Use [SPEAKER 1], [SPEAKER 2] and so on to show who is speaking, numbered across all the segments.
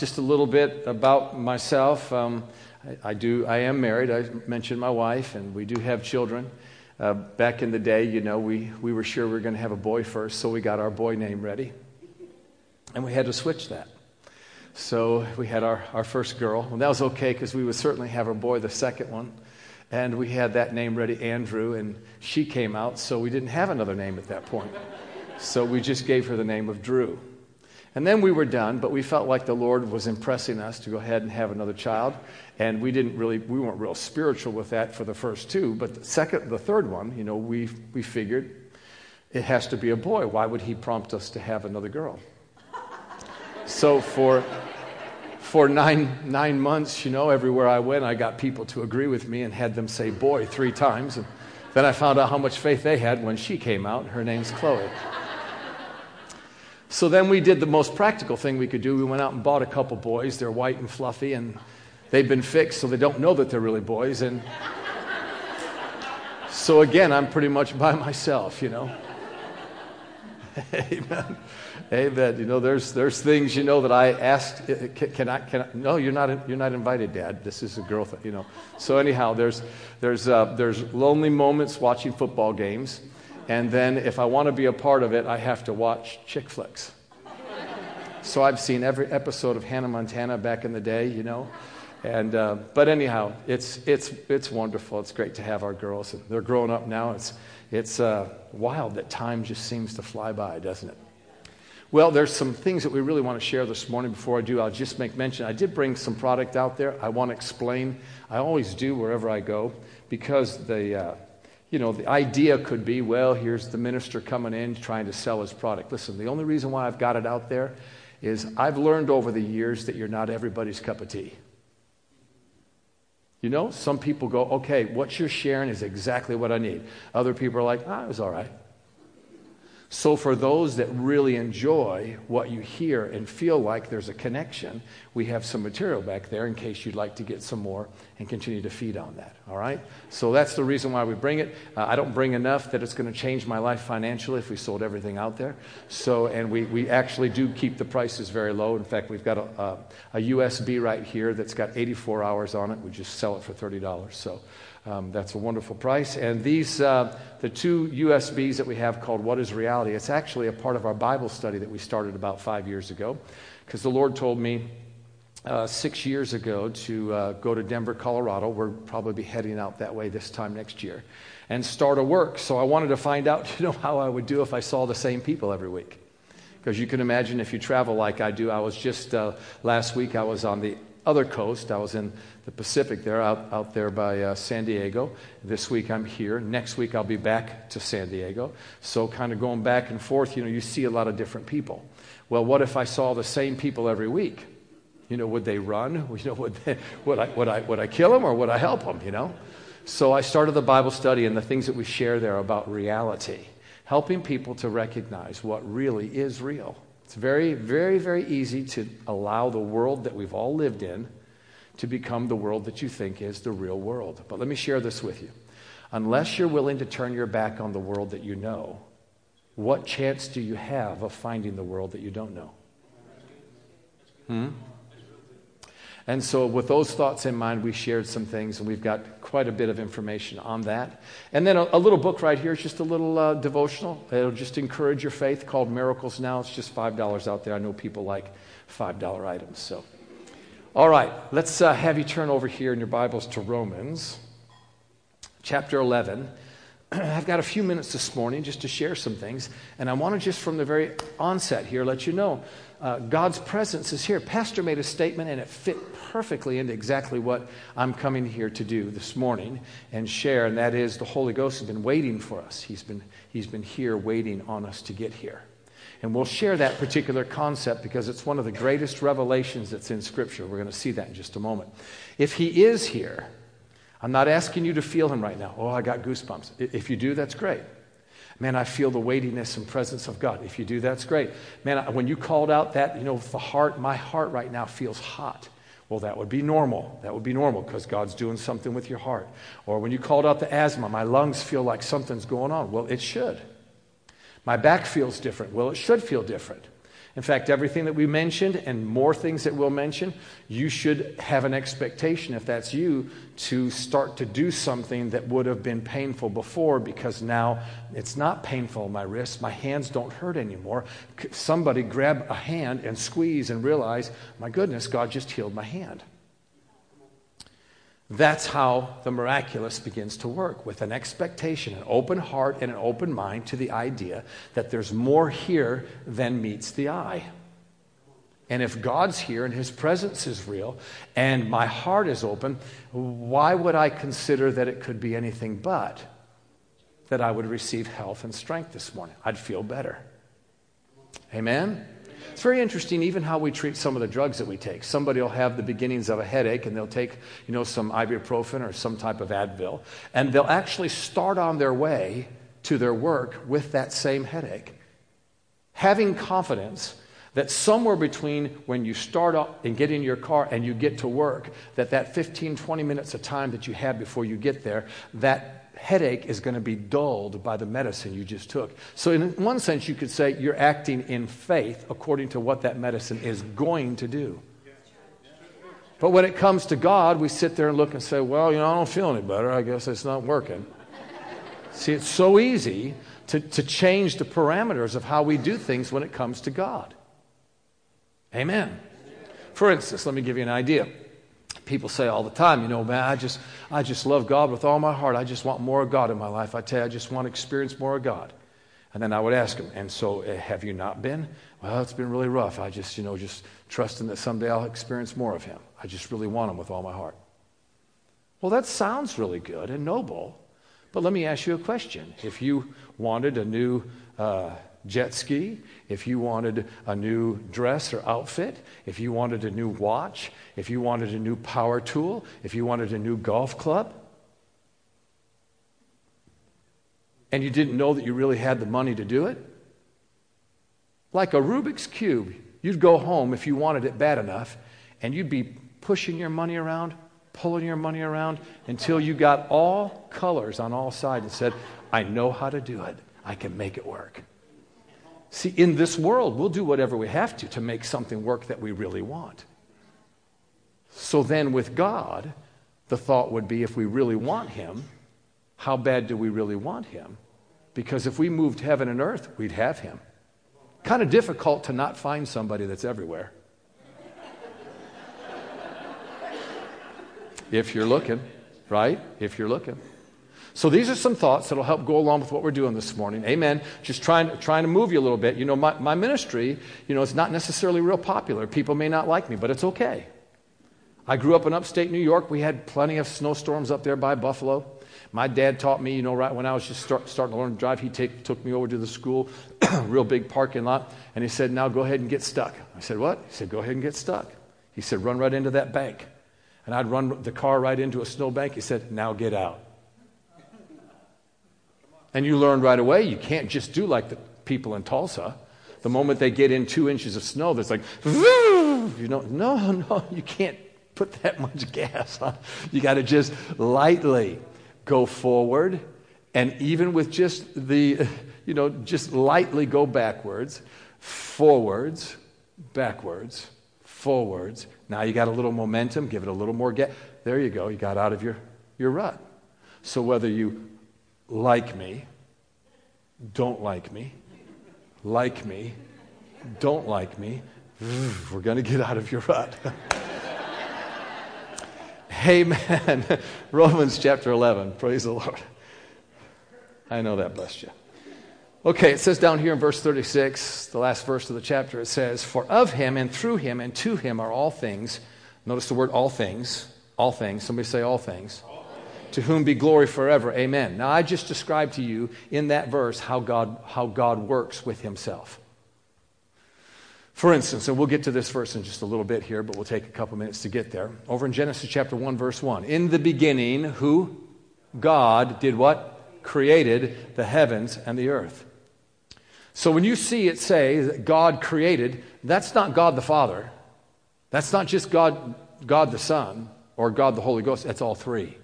[SPEAKER 1] just a little bit about myself. Um, I, I, do. I am married. I mentioned my wife, and we do have children. Uh, back in the day, you know, we, we were sure we were going to have a boy first, so we got our boy name ready. And we had to switch that. So we had our, our first girl. And that was okay because we would certainly have our boy the second one. And we had that name ready, Andrew, and she came out, so we didn't have another name at that point. So we just gave her the name of Drew. And then we were done, but we felt like the Lord was impressing us to go ahead and have another child. And we didn't really, we weren't real spiritual with that for the first two. But the second, the third one, you know, we, we figured it has to be a boy. Why would he prompt us to have another girl? So for, for nine, nine months, you know, everywhere I went, I got people to agree with me and had them say boy three times. And then I found out how much faith they had when she came out. Her name's Chloe. So then we did the most practical thing we could do. We went out and bought a couple boys. They're white and fluffy, and they've been fixed so they don't know that they're really boys. And so again, I'm pretty much by myself, you know. Amen. Amen. You know, there's, there's things, you know, that I asked, uh, can, can, I, can I, no, you're not, you're not invited, Dad. This is a girl thing, you know. So anyhow, there's, there's, uh, there's lonely moments watching football games. And then if I want to be a part of it, I have to watch chick flicks. So I've seen every episode of Hannah Montana back in the day, you know. And, uh, but anyhow, it's, it's, it's wonderful. It's great to have our girls. And they're growing up now. It's, it's uh, wild that time just seems to fly by, doesn't it? Well, there's some things that we really want to share this morning. Before I do, I'll just make mention. I did bring some product out there. I want to explain. I always do wherever I go because the, uh, you know, the idea could be, well, here's the minister coming in trying to sell his product. Listen, the only reason why I've got it out there is I've learned over the years that you're not everybody's cup of tea. You know, some people go, okay, what you're sharing is exactly what I need. Other people are like, ah, it was all right. So, for those that really enjoy what you hear and feel like there's a connection, we have some material back there in case you'd like to get some more and continue to feed on that. All right? So, that's the reason why we bring it. Uh, I don't bring enough that it's going to change my life financially if we sold everything out there. So, and we, we actually do keep the prices very low. In fact, we've got a, a, a USB right here that's got 84 hours on it. We just sell it for $30. So, um, that's a wonderful price. And these, uh, the two USBs that we have called What is Reality, it's actually a part of our Bible study that we started about five years ago. Because the Lord told me uh, six years ago to uh, go to Denver, Colorado. We'll probably be heading out that way this time next year and start a work. So I wanted to find out, you know, how I would do if I saw the same people every week. Because you can imagine if you travel like I do. I was just uh, last week, I was on the other coast. I was in the Pacific there, out, out there by uh, San Diego. This week I'm here. Next week I'll be back to San Diego. So, kind of going back and forth, you know, you see a lot of different people. Well, what if I saw the same people every week? You know, would they run? You know, would, they, would, I, would, I, would I kill them or would I help them, you know? So I started the Bible study, and the things that we share there about reality, helping people to recognize what really is real. It's very, very, very easy to allow the world that we've all lived in to become the world that you think is the real world. But let me share this with you. Unless you're willing to turn your back on the world that you know, what chance do you have of finding the world that you don't know? Hmm? And so, with those thoughts in mind, we shared some things, and we've got quite a bit of information on that. And then a, a little book right here is just a little uh, devotional. It'll just encourage your faith called Miracles Now. It's just $5 out there. I know people like $5 items. So, all right, let's uh, have you turn over here in your Bibles to Romans chapter 11. I've got a few minutes this morning just to share some things, and I want to just from the very onset here let you know uh, God's presence is here. Pastor made a statement, and it fit perfectly into exactly what I'm coming here to do this morning and share, and that is the Holy Ghost has been waiting for us. He's been, he's been here waiting on us to get here. And we'll share that particular concept because it's one of the greatest revelations that's in Scripture. We're going to see that in just a moment. If He is here, I'm not asking you to feel Him right now. Oh, I got goosebumps. If you do, that's great. Man, I feel the weightiness and presence of God. If you do, that's great. Man, when you called out that, you know, the heart, my heart right now feels hot. Well, that would be normal. That would be normal because God's doing something with your heart. Or when you called out the asthma, my lungs feel like something's going on. Well, it should. My back feels different. Well, it should feel different In fact, everything that we mentioned and more things that we'll mention, you should have an expectation, if that's you, to start to do something that would have been painful before because now it's not painful on my wrists. My hands don't hurt anymore. Somebody grab a hand and squeeze and realize, my goodness, God just healed my hand. That's how the miraculous begins to work with an expectation, an open heart, and an open mind to the idea that there's more here than meets the eye. And if God's here and His presence is real and my heart is open, why would I consider that it could be anything but that I would receive health and strength this morning? I'd feel better. Amen? It's very interesting, even how we treat some of the drugs that we take. Somebody will have the beginnings of a headache and they'll take, you know, some ibuprofen or some type of Advil, and they'll actually start on their way to their work with that same headache. Having confidence that somewhere between when you start up and get in your car and you get to work, that that 15, 20 minutes of time that you have before you get there, that headache is going to be dulled by the medicine you just took. So, in one sense, you could say you're acting in faith according to what that medicine is going to do. But when it comes to God, we sit there and look and say, well, you know, I don't feel any better. I guess it's not working. See, it's so easy to, to change the parameters of how we do things when it comes to God. Amen. For instance, let me give you an idea people say all the time, you know, man, I just, I just love God with all my heart. I just want more of God in my life. I tell you, I just want to experience more of God. And then I would ask them, and so uh, have you not been? Well, it's been really rough. I just, you know, just trusting that someday I'll experience more of Him. I just really want Him with all my heart. Well, that sounds really good and noble, but let me ask you a question. If you wanted a new uh, jet ski, if you wanted a new dress or outfit, if you wanted a new watch, if you wanted a new power tool, if you wanted a new golf club, and you didn't know that you really had the money to do it, like a Rubik's Cube, you'd go home if you wanted it bad enough, and you'd be pushing your money around, pulling your money around until you got all colors on all sides and said, I know how to do it. I can make it work. See, in this world, we'll do whatever we have to to make something work that we really want. So then, with God, the thought would be if we really want Him, how bad do we really want Him? Because if we moved heaven and earth, we'd have Him. Kind of difficult to not find somebody that's everywhere. if you're looking, right? If you're looking. So these are some thoughts that'll help go along with what we're doing this morning. Amen. Just trying, trying to move you a little bit. You know, my, my ministry, you know, it's not necessarily real popular. People may not like me, but it's okay. I grew up in upstate New York. We had plenty of snowstorms up there by Buffalo. My dad taught me, you know, right when I was just start, starting to learn to drive, he take, took me over to the school, real big parking lot, and he said, Now go ahead and get stuck. I said, What? He said, Go ahead and get stuck. He said, Run right into that bank. And I'd run the car right into a snowbank. He said, Now get out. And you learn right away you can't just do like the people in Tulsa. The moment they get in two inches of snow, there's like, you know, no, no, you can't put that much gas on. You got to just lightly go forward. And even with just the, you know, just lightly go backwards, forwards, backwards, forwards. Now you got a little momentum, give it a little more gas. There you go. You got out of your, your rut. So whether you like me, don't like me, like me, don't like me, we're going to get out of your rut. Amen. Romans chapter 11. Praise the Lord. I know that blessed you. Okay, it says down here in verse 36, the last verse of the chapter, it says, For of him and through him and to him are all things. Notice the word all things. All things. Somebody say all things to whom be glory forever. Amen. Now, I just described to you in that verse how God, how God works with himself. For instance, and we'll get to this verse in just a little bit here, but we'll take a couple minutes to get there. Over in Genesis chapter 1, verse 1. In the beginning, who? God did what? Created the heavens and the earth. So when you see it say that God created, that's not God the Father. That's not just God, God the Son or God the Holy Ghost. That's all three.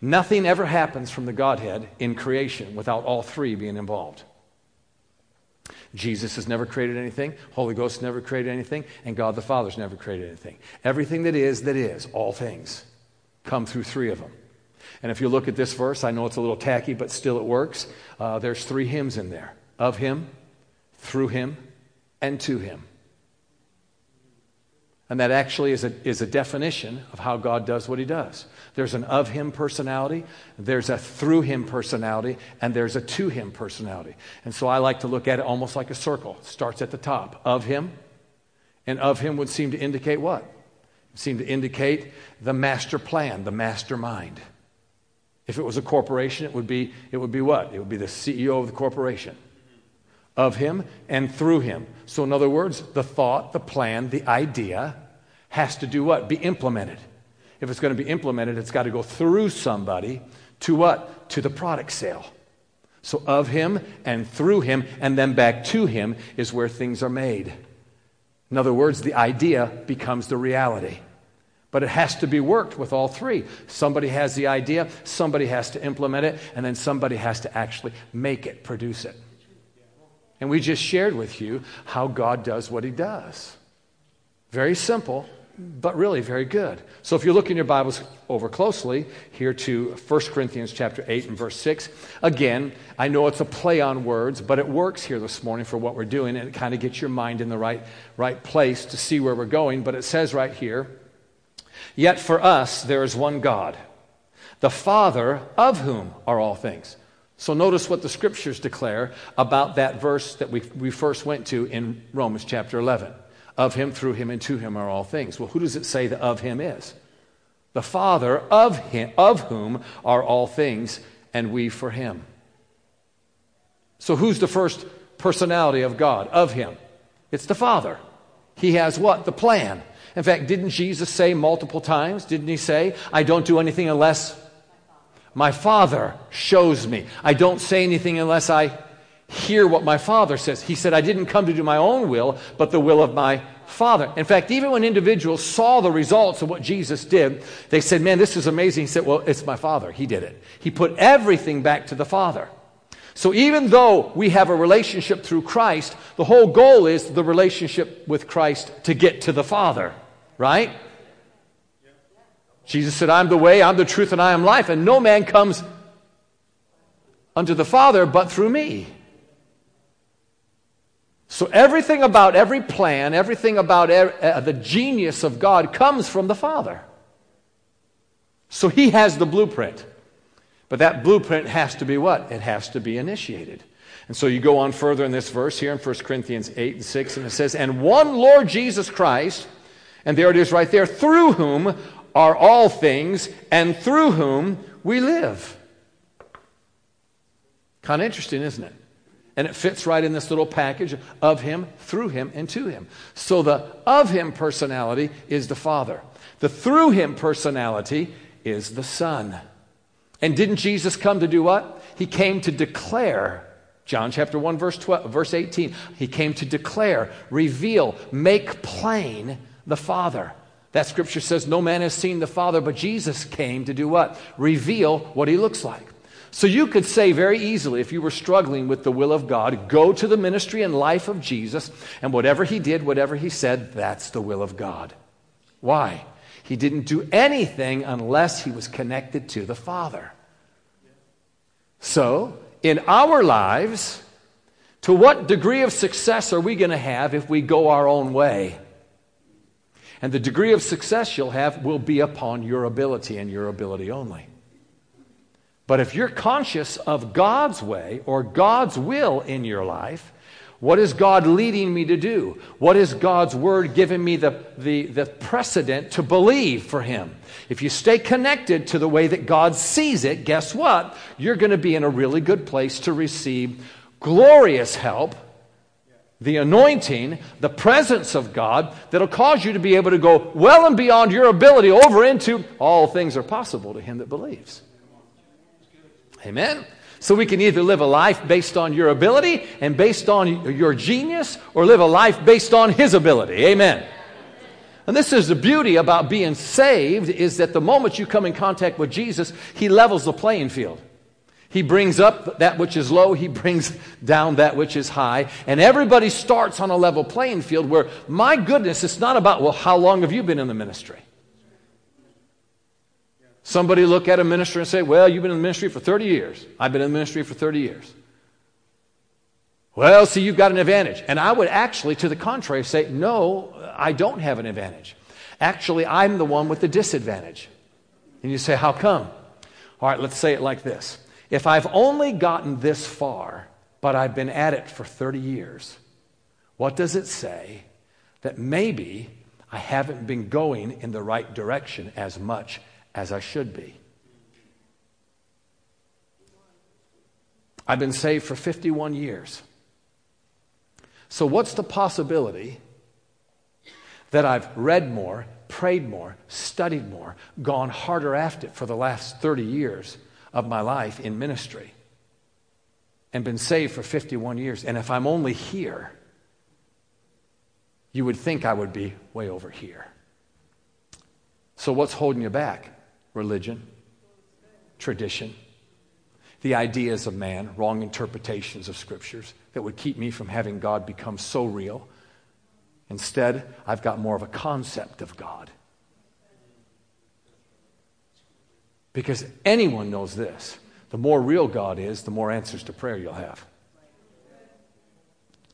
[SPEAKER 1] Nothing ever happens from the Godhead in creation without all three being involved. Jesus has never created anything, Holy Ghost never created anything, and God the Father's never created anything. Everything that is, that is, all things, come through three of them. And if you look at this verse, I know it's a little tacky, but still it works. Uh, there's three hymns in there of Him, through Him, and to Him. And that actually is a, is a definition of how God does what He does. There's an of Him personality, there's a through Him personality, and there's a to Him personality. And so I like to look at it almost like a circle. It starts at the top of Him, and of Him would seem to indicate what? It seem to indicate the master plan, the mastermind. If it was a corporation, it would be, it would be what? It would be the CEO of the corporation of him and through him. So, in other words, the thought, the plan, the idea has to do what? Be implemented. If it's going to be implemented, it's got to go through somebody to what? To the product sale. So, of him and through him and then back to him is where things are made. In other words, the idea becomes the reality. But it has to be worked with all three. Somebody has the idea, somebody has to implement it, and then somebody has to actually make it, produce it. And we just shared with you how God does what he does. Very simple, but really very good. So if you look in your Bibles over closely here to 1 Corinthians chapter 8 and verse 6, again, I know it's a play on words, but it works here this morning for what we're doing and it kind of gets your mind in the right right place to see where we're going, but it says right here, yet for us there is one God, the Father of whom are all things. So notice what the scriptures declare about that verse that we, we first went to in Romans chapter 11. Of him, through him, and to him are all things. Well, who does it say the of him is? The Father of him, of whom are all things, and we for him. So who's the first personality of God? Of him. It's the Father. He has what? The plan. In fact, didn't Jesus say multiple times? Didn't he say, I don't do anything unless my Father shows me. I don't say anything unless I hear what my Father says. He said, I didn't come to do my own will, but the will of my Father. In fact, even when individuals saw the results of what Jesus did, they said, Man, this is amazing. He said, Well, it's my Father. He did it. He put everything back to the Father. So even though we have a relationship through Christ, the whole goal is the relationship with Christ to get to the Father, right? Jesus said, I'm the way, I'm the truth, and I am life, and no man comes unto the Father but through me. So everything about every plan, everything about uh, the genius of God comes from the Father. So he has the blueprint. But that blueprint has to be what? It has to be initiated. And so you go on further in this verse here in 1 Corinthians 8 and 6, and it says, And one Lord Jesus Christ, and there it is right there, through whom are all things, and through whom we live. Kind of interesting, isn't it? And it fits right in this little package of Him, through Him, and to Him. So the of Him personality is the Father, the through Him personality is the Son. And didn't Jesus come to do what? He came to declare. John chapter 1, verse, 12, verse 18. He came to declare, reveal, make plain the Father. That scripture says, No man has seen the Father, but Jesus came to do what? Reveal what he looks like. So you could say very easily, if you were struggling with the will of God, go to the ministry and life of Jesus, and whatever he did, whatever he said, that's the will of God. Why? He didn't do anything unless he was connected to the Father. So, in our lives, to what degree of success are we going to have if we go our own way? And the degree of success you'll have will be upon your ability and your ability only. But if you're conscious of God's way or God's will in your life, what is God leading me to do? What is God's word giving me the, the, the precedent to believe for Him? If you stay connected to the way that God sees it, guess what? You're going to be in a really good place to receive glorious help the anointing, the presence of God that'll cause you to be able to go well and beyond your ability over into all things are possible to him that believes. Amen. So we can either live a life based on your ability and based on your genius or live a life based on his ability. Amen. And this is the beauty about being saved is that the moment you come in contact with Jesus, he levels the playing field. He brings up that which is low, he brings down that which is high. And everybody starts on a level playing field where, my goodness, it's not about, well, how long have you been in the ministry? Somebody look at a minister and say, well, you've been in the ministry for 30 years. I've been in the ministry for 30 years. Well, see, you've got an advantage. And I would actually, to the contrary, say, no, I don't have an advantage. Actually, I'm the one with the disadvantage. And you say, how come? All right, let's say it like this if I've only gotten this far, but I've been at it for 30 years, what does it say that maybe I haven't been going in the right direction as much as I should be? I've been saved for 51 years. So, what's the possibility that I've read more, prayed more, studied more, gone harder after it for the last 30 years of my life in ministry and been saved for 51 years. And if I'm only here, you would think I would be way over here. So, what's holding you back? Religion, tradition, the ideas of man, wrong interpretations of scriptures that would keep me from having God become so real. Instead, I've got more of a concept of God. Because anyone knows this the more real God is, the more answers to prayer you'll have.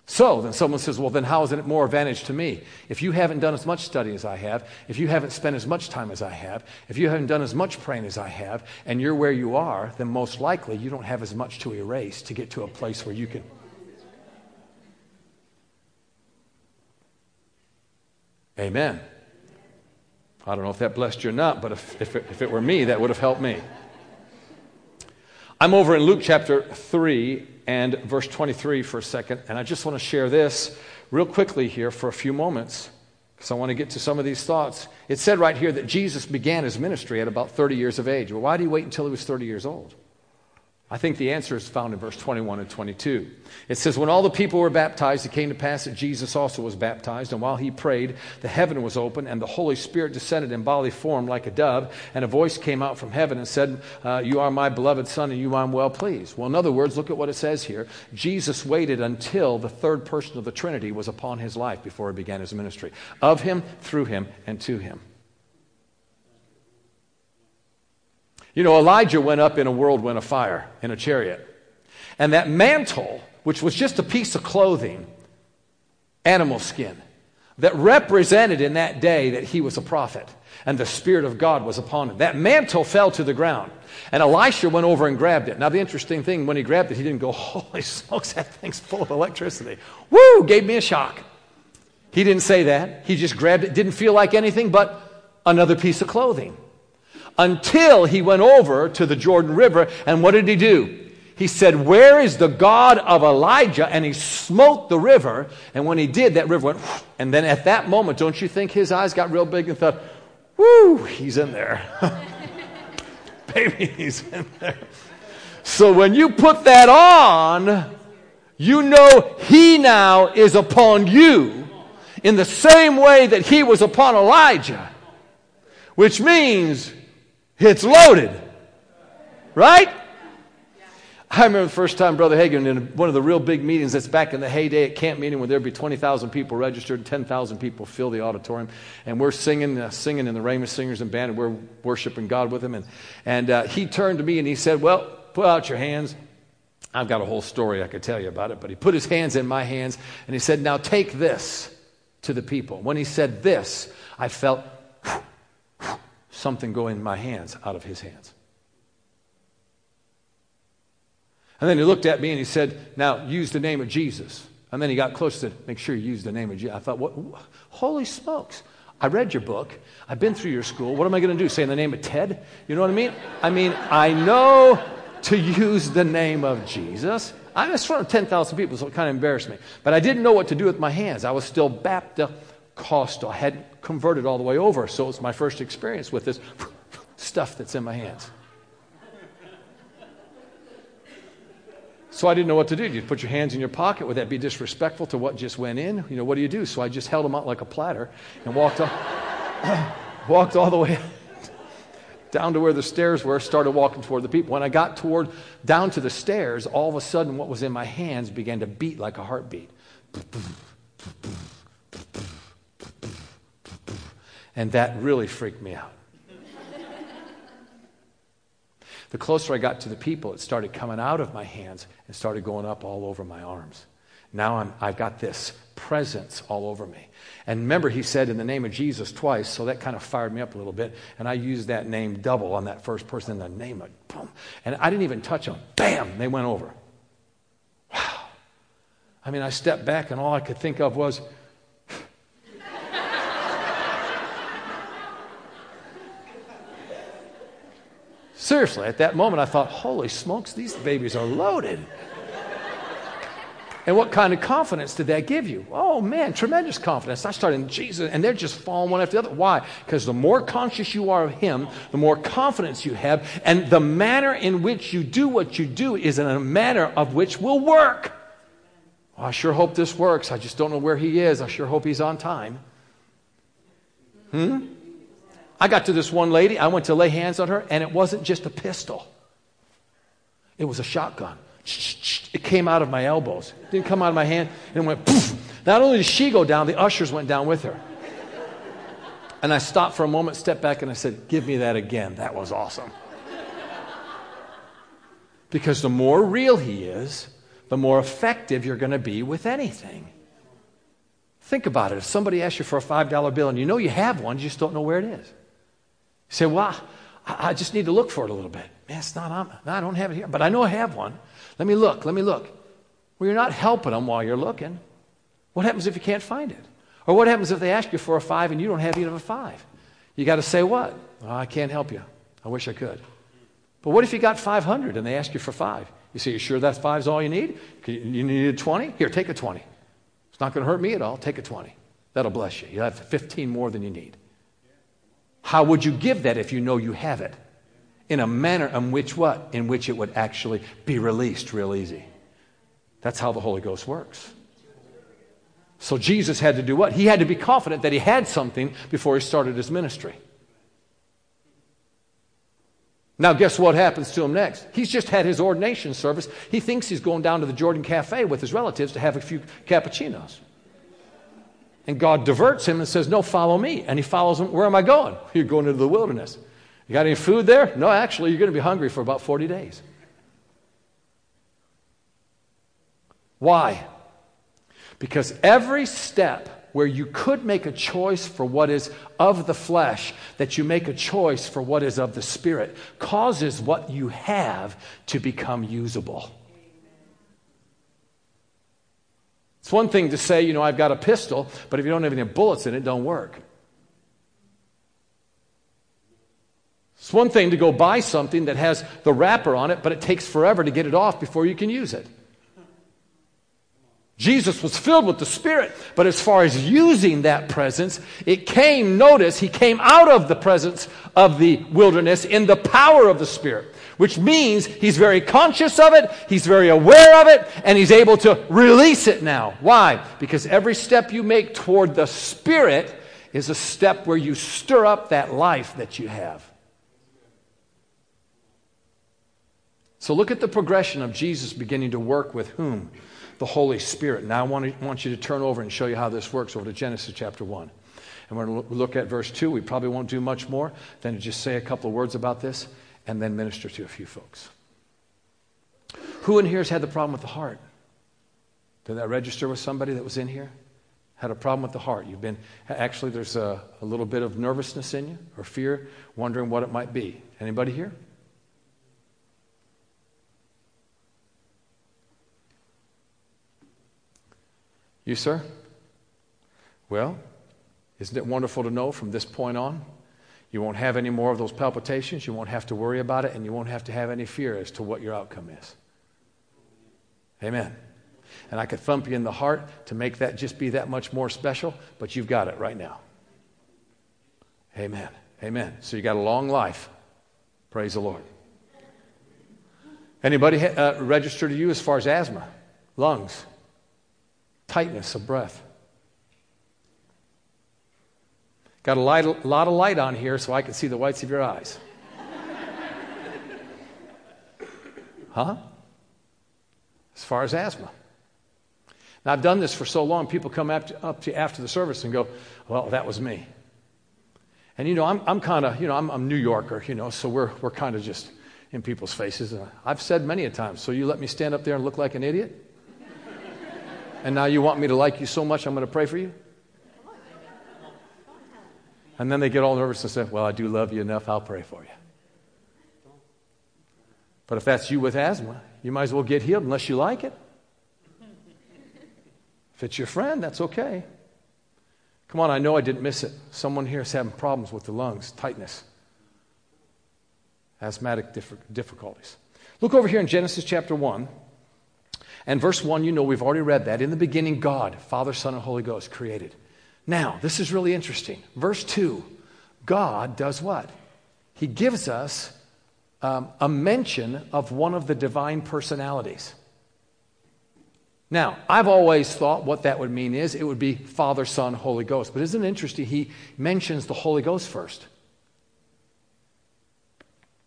[SPEAKER 1] So then someone says, well, then how is it more advantage to me? If you haven't done as much study as I have, if you haven't spent as much time as I have, if you haven't done as much praying as I have, and you're where you are, then most likely you don't have as much to erase to get to a place where you can. Amen. I don't know if that blessed you or not, but if, if, it, if it were me, that would have helped me. I'm over in Luke chapter 3 and verse 23 for a second, and I just want to share this real quickly here for a few moments because I want to get to some of these thoughts. It said right here that Jesus began his ministry at about 30 years of age. Well, why did he wait until he was 30 years old? I think the answer is found in verse 21 and 22. It says, When all the people were baptized, it came to pass that Jesus also was baptized. And while he prayed, the heaven was open, and the Holy Spirit descended in bodily form like a dove. And a voice came out from heaven and said, uh, You are my beloved Son, and you I'm well pleased. Well, in other words, look at what it says here. Jesus waited until the third person of the Trinity was upon his life before he began his ministry. Of him, through him, and to him. You know, Elijah went up in a whirlwind of fire in a chariot. And that mantle, which was just a piece of clothing, animal skin, that represented in that day that he was a prophet and the Spirit of God was upon him. That mantle fell to the ground. And Elisha went over and grabbed it. Now, the interesting thing, when he grabbed it, he didn't go, Holy smokes, that thing's full of electricity. Woo, gave me a shock. He didn't say that. He just grabbed it, didn't feel like anything but another piece of clothing until he went over to the Jordan River. And what did he do? He said, Where is the God of Elijah? And he smote the river. And when he did, that river went, and then at that moment, don't you think his eyes got real big and thought, Whoo, he's in there. Baby, he's in there. So when you put that on, you know he now is upon you in the same way that he was upon Elijah, which means it's loaded. Right? I remember the first time Brother Hagin in one of the real big meetings that's back in the heyday at camp meeting where there'd be 20,000 people registered, 10,000 people fill the auditorium, and we're singing, uh, singing in the Rhema Singers and Band, and we're worshiping God with him. And, and uh, he turned to me and he said, Well, put out your hands. I've got a whole story I could tell you about it, but he put his hands in my hands and he said, Now take this to the people. When he said this, I felt something go in my hands out of his hands. And then he looked at me and he said, Now use the name of Jesus. And then he got close to make sure you use the name of Jesus. I thought, what? Holy smokes. I read your book. I've been through your school. What am I going to do? Say in the name of Ted? You know what I mean? I mean, I know to use the name of Jesus. I was in front of 10,000 people, so it kind of embarrassed me. But I didn't know what to do with my hands. I was still Baptist Costal. I had converted all the way over, so it's my first experience with this stuff that's in my hands. So I didn't know what to do. Do you put your hands in your pocket? Would that be disrespectful to what just went in? You know, what do you do? So I just held them out like a platter and walked all, walked all the way. down to where the stairs were, started walking toward the people. When I got toward down to the stairs, all of a sudden what was in my hands began to beat like a heartbeat. And that really freaked me out. The closer I got to the people, it started coming out of my hands and started going up all over my arms. Now I'm, I've got this presence all over me. And remember, he said in the name of Jesus twice, so that kind of fired me up a little bit. And I used that name double on that first person in the name of, boom. And I didn't even touch them. Bam, they went over. Wow. I mean, I stepped back and all I could think of was, Seriously, at that moment, I thought, holy smokes, these babies are loaded. And what kind of confidence did that give you? Oh man, tremendous confidence. I started in Jesus, and they're just falling one after the other. Why? Because the more conscious you are of Him, the more confidence you have, and the manner in which you do what you do is in a manner of which will work. Well, I sure hope this works. I just don't know where He is. I sure hope He's on time. Hmm? I got to this one lady, I went to lay hands on her, and it wasn't just a pistol, it was a shotgun. It came out of my elbows. It didn't come out of my hand. And it went poof. Not only did she go down, the ushers went down with her. And I stopped for a moment, stepped back, and I said, Give me that again. That was awesome. Because the more real he is, the more effective you're going to be with anything. Think about it. If somebody asks you for a $5 bill and you know you have one, you just don't know where it is. You say, Well, I just need to look for it a little bit. Man, it's not on. No, I don't have it here, but I know I have one. Let me look. Let me look. Well, you're not helping them while you're looking. What happens if you can't find it? Or what happens if they ask you for a five and you don't have even a five? You got to say what? Oh, I can't help you. I wish I could. But what if you got 500 and they ask you for five? You say, You sure that five's all you need? You need a 20? Here, take a 20. It's not going to hurt me at all. Take a 20. That'll bless you. You'll have 15 more than you need. How would you give that if you know you have it? In a manner in which what? In which it would actually be released real easy. That's how the Holy Ghost works. So Jesus had to do what? He had to be confident that he had something before he started his ministry. Now, guess what happens to him next? He's just had his ordination service. He thinks he's going down to the Jordan Cafe with his relatives to have a few cappuccinos. And God diverts him and says, No, follow me. And he follows him. Where am I going? You're going into the wilderness. You got any food there? No, actually, you're going to be hungry for about 40 days. Why? Because every step where you could make a choice for what is of the flesh, that you make a choice for what is of the spirit, causes what you have to become usable. It's one thing to say, you know, I've got a pistol, but if you don't have any bullets in it, it don't work. It's one thing to go buy something that has the wrapper on it, but it takes forever to get it off before you can use it. Jesus was filled with the Spirit, but as far as using that presence, it came, notice, he came out of the presence of the wilderness in the power of the Spirit which means he's very conscious of it, he's very aware of it, and he's able to release it now. Why? Because every step you make toward the Spirit is a step where you stir up that life that you have. So look at the progression of Jesus beginning to work with whom? The Holy Spirit. Now I want, to, want you to turn over and show you how this works over to Genesis chapter 1. And we're going to look at verse 2. We probably won't do much more than to just say a couple of words about this and then minister to a few folks. Who in here has had the problem with the heart? Did that register with somebody that was in here? Had a problem with the heart. You've been, actually, there's a, a little bit of nervousness in you or fear, wondering what it might be. Anybody here? You, sir? Well, isn't it wonderful to know from this point on you won't have any more of those palpitations. You won't have to worry about it, and you won't have to have any fear as to what your outcome is. Amen. And I could thump you in the heart to make that just be that much more special, but you've got it right now. Amen. Amen. So you got a long life. Praise the Lord. Anybody uh, register to you as far as asthma, lungs, tightness of breath. Got a, light, a lot of light on here so I can see the whites of your eyes. huh? As far as asthma. Now, I've done this for so long, people come up to, up to after the service and go, Well, that was me. And you know, I'm, I'm kind of, you know, I'm, I'm New Yorker, you know, so we're, we're kind of just in people's faces. I've said many a time, So you let me stand up there and look like an idiot? And now you want me to like you so much, I'm going to pray for you? And then they get all nervous and say, Well, I do love you enough, I'll pray for you. But if that's you with asthma, you might as well get healed unless you like it. If it's your friend, that's okay. Come on, I know I didn't miss it. Someone here is having problems with the lungs, tightness, asthmatic difficulties. Look over here in Genesis chapter 1. And verse 1, you know, we've already read that. In the beginning, God, Father, Son, and Holy Ghost created. Now, this is really interesting. Verse 2, God does what? He gives us um, a mention of one of the divine personalities. Now, I've always thought what that would mean is it would be Father, Son, Holy Ghost. But isn't it interesting? He mentions the Holy Ghost first.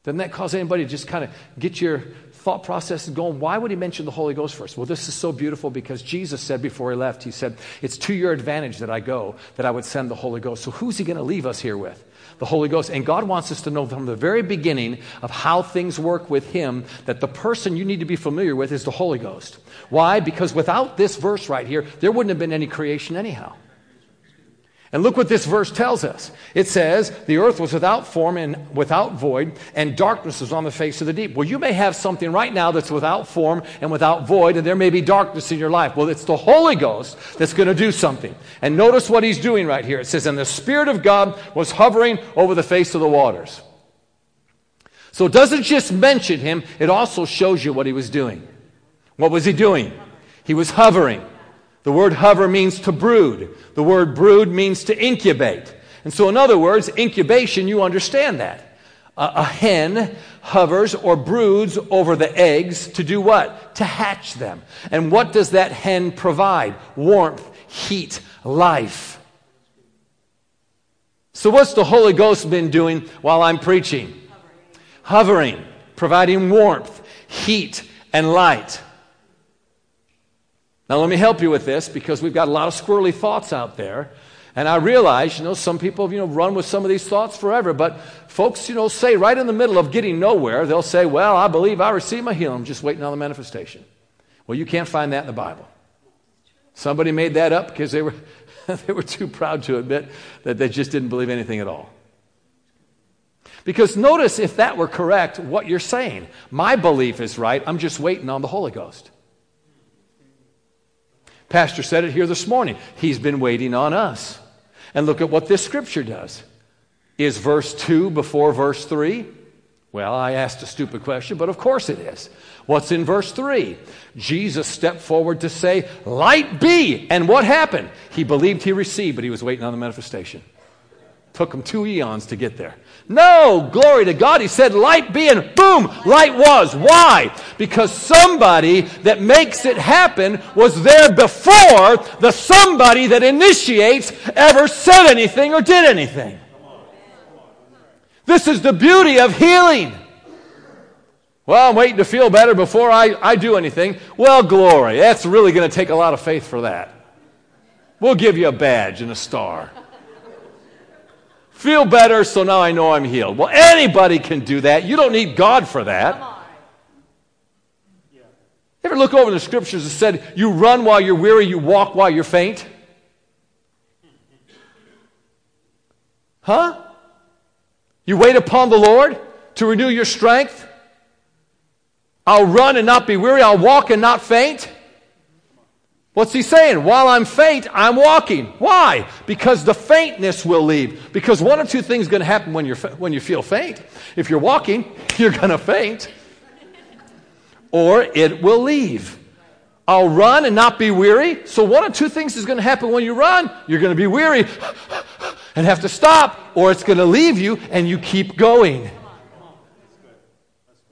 [SPEAKER 1] Doesn't that cause anybody to just kind of get your thought process going? Why would he mention the Holy Ghost first? Well, this is so beautiful because Jesus said before he left, He said, It's to your advantage that I go, that I would send the Holy Ghost. So who's he going to leave us here with? the Holy Ghost. And God wants us to know from the very beginning of how things work with Him that the person you need to be familiar with is the Holy Ghost. Why? Because without this verse right here, there wouldn't have been any creation anyhow. And look what this verse tells us. It says, The earth was without form and without void, and darkness was on the face of the deep. Well, you may have something right now that's without form and without void, and there may be darkness in your life. Well, it's the Holy Ghost that's going to do something. And notice what he's doing right here. It says, And the Spirit of God was hovering over the face of the waters. So it doesn't just mention him, it also shows you what he was doing. What was he doing? He was hovering. The word hover means to brood. The word brood means to incubate. And so, in other words, incubation, you understand that. A, a hen hovers or broods over the eggs to do what? To hatch them. And what does that hen provide? Warmth, heat, life. So, what's the Holy Ghost been doing while I'm preaching? Hovering, Hovering providing warmth, heat, and light. Now, let me help you with this because we've got a lot of squirrely thoughts out there. And I realize, you know, some people, you know, run with some of these thoughts forever. But folks, you know, say right in the middle of getting nowhere, they'll say, well, I believe I received my healing. I'm just waiting on the manifestation. Well, you can't find that in the Bible. Somebody made that up because they were, they were too proud to admit that they just didn't believe anything at all. Because notice if that were correct, what you're saying. My belief is right. I'm just waiting on the Holy Ghost. Pastor said it here this morning. He's been waiting on us. And look at what this scripture does. Is verse 2 before verse 3? Well, I asked a stupid question, but of course it is. What's in verse 3? Jesus stepped forward to say, Light be. And what happened? He believed he received, but he was waiting on the manifestation. Took him two eons to get there. No, glory to God. He said, light be, and boom, light was. Why? Because somebody that makes it happen was there before the somebody that initiates ever said anything or did anything. This is the beauty of healing. Well, I'm waiting to feel better before I, I do anything. Well, glory. That's really going to take a lot of faith for that. We'll give you a badge and a star. Feel better, so now I know I'm healed. Well, anybody can do that. You don't need God for that. You ever look over the scriptures that said, you run while you're weary, you walk while you're faint? Huh? You wait upon the Lord to renew your strength? I'll run and not be weary. I'll walk and not faint. What's he saying? While I'm faint, I'm walking. Why? Because the faintness will leave. Because one of two things is going to happen when, you're, when you feel faint. If you're walking, you're going to faint. Or it will leave. I'll run and not be weary. So one of two things is going to happen when you run. You're going to be weary and have to stop, or it's going to leave you and you keep going.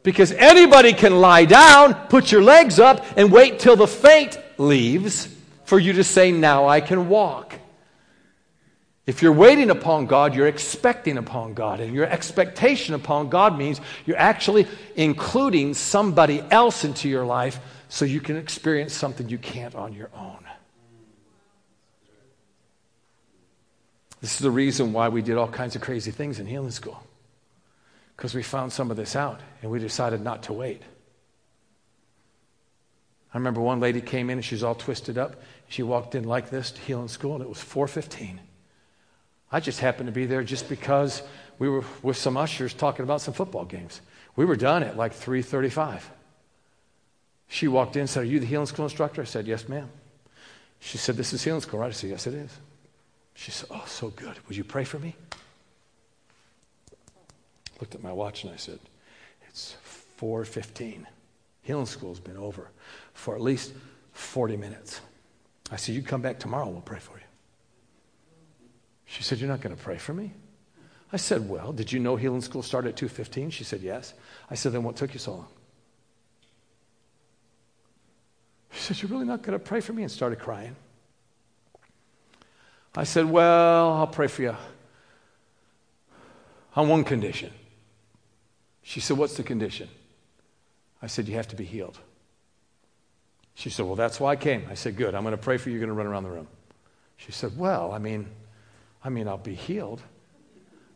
[SPEAKER 1] Because anybody can lie down, put your legs up, and wait till the faint leaves for you to say, Now I can walk. If you're waiting upon God, you're expecting upon God. And your expectation upon God means you're actually including somebody else into your life so you can experience something you can't on your own. This is the reason why we did all kinds of crazy things in healing school. Because we found some of this out and we decided not to wait. I remember one lady came in and she's all twisted up. She walked in like this to healing school and it was 415. I just happened to be there just because we were with some ushers talking about some football games. We were done at like 335. She walked in and said, Are you the healing school instructor? I said, Yes, ma'am. She said, This is healing school, right? I said, Yes, it is. She said, Oh, so good. Would you pray for me? Looked at my watch and I said, It's 4:15. Healing school's been over for at least 40 minutes. I said, You come back tomorrow, we'll pray for you. She said, You're not going to pray for me? I said, Well, did you know healing school started at 2:15? She said, Yes. I said, Then what took you so long? She said, You're really not going to pray for me? And started crying. I said, Well, I'll pray for you on one condition. She said, What's the condition? I said, You have to be healed. She said, Well, that's why I came. I said, Good. I'm going to pray for you. You're going to run around the room. She said, Well, I mean, I mean, I'll be healed.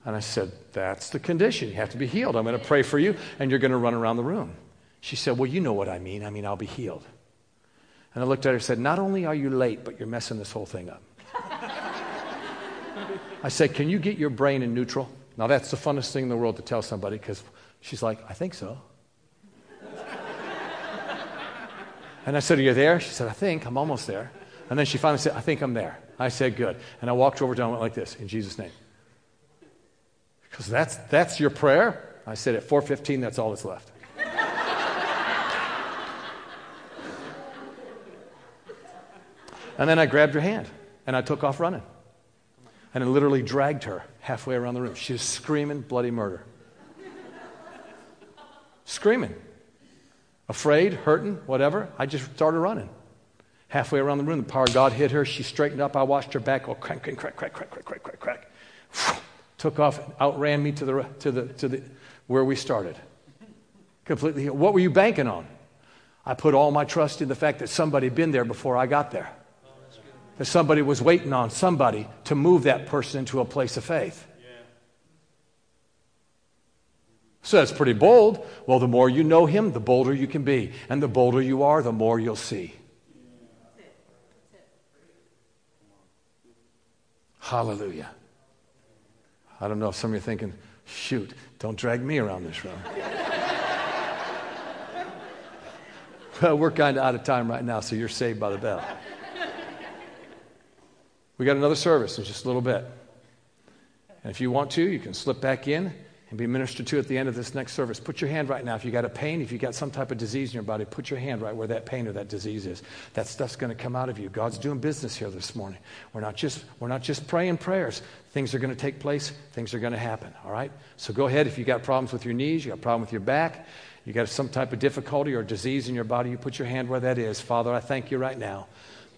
[SPEAKER 1] And I said, That's the condition. You have to be healed. I'm going to pray for you, and you're going to run around the room. She said, Well, you know what I mean. I mean, I'll be healed. And I looked at her and said, Not only are you late, but you're messing this whole thing up. I said, Can you get your brain in neutral? Now, that's the funnest thing in the world to tell somebody because she's like, I think so. and I said, Are you there? She said, I think. I'm almost there. And then she finally said, I think I'm there. I said, Good. And I walked over to her and went like this, in Jesus' name. Because that's, that's your prayer. I said, At 415, that's all that's left. And then I grabbed her hand and I took off running. And I literally dragged her halfway around the room. She was screaming bloody murder screaming, afraid, hurting, whatever. I just started running. Halfway around the room, the power of God hit her. She straightened up. I watched her back go crack, crack, crack, crack, crack, crack, crack, crack. Took off, outran me to the, to the, to the, where we started. Completely. What were you banking on? I put all my trust in the fact that somebody had been there before I got there. That somebody was waiting on somebody to move that person into a place of faith. So that's pretty bold. Well, the more you know him, the bolder you can be. And the bolder you are, the more you'll see. Hallelujah. I don't know if some of you are thinking, shoot, don't drag me around this room. well, we're kind of out of time right now, so you're saved by the bell. We got another service in just a little bit. And if you want to, you can slip back in and be ministered to at the end of this next service. Put your hand right now. If you got a pain, if you got some type of disease in your body, put your hand right where that pain or that disease is. That stuff's going to come out of you. God's doing business here this morning. We're not just, we're not just praying prayers. Things are going to take place. Things are going to happen. All right? So go ahead. If you got problems with your knees, you got a problem with your back, you got some type of difficulty or disease in your body, you put your hand where that is. Father, I thank you right now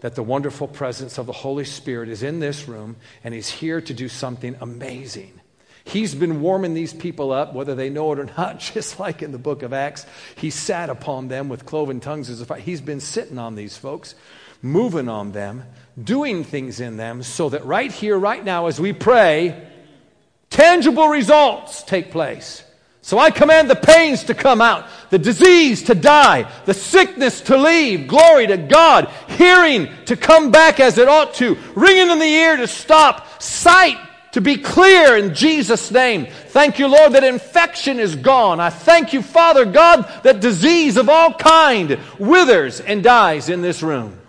[SPEAKER 1] that the wonderful presence of the Holy Spirit is in this room and He's here to do something amazing. He's been warming these people up, whether they know it or not, just like in the book of Acts. He sat upon them with cloven tongues as a fire. He's been sitting on these folks, moving on them, doing things in them, so that right here, right now, as we pray, tangible results take place. So I command the pains to come out, the disease to die, the sickness to leave. Glory to God. Hearing to come back as it ought to. Ringing in the ear to stop. Sight to be clear in Jesus' name. Thank you, Lord, that infection is gone. I thank you, Father God, that disease of all kind withers and dies in this room.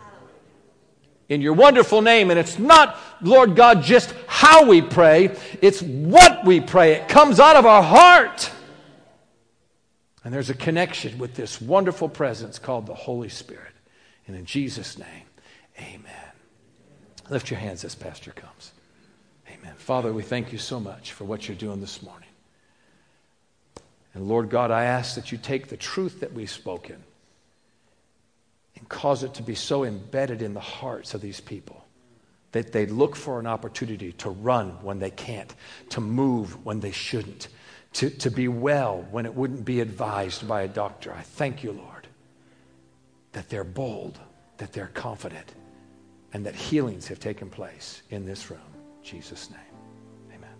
[SPEAKER 1] In your wonderful name. And it's not, Lord God, just how we pray, it's what we pray. It comes out of our heart. And there's a connection with this wonderful presence called the Holy Spirit. And in Jesus' name, amen. Lift your hands as Pastor comes. Amen. Father, we thank you so much for what you're doing this morning. And Lord God, I ask that you take the truth that we've spoken and cause it to be so embedded in the hearts of these people that they look for an opportunity to run when they can't, to move when they shouldn't, to, to be well when it wouldn't be advised by a doctor. I thank you, Lord, that they're bold, that they're confident, and that healings have taken place in this room. Jesus' name. Amen.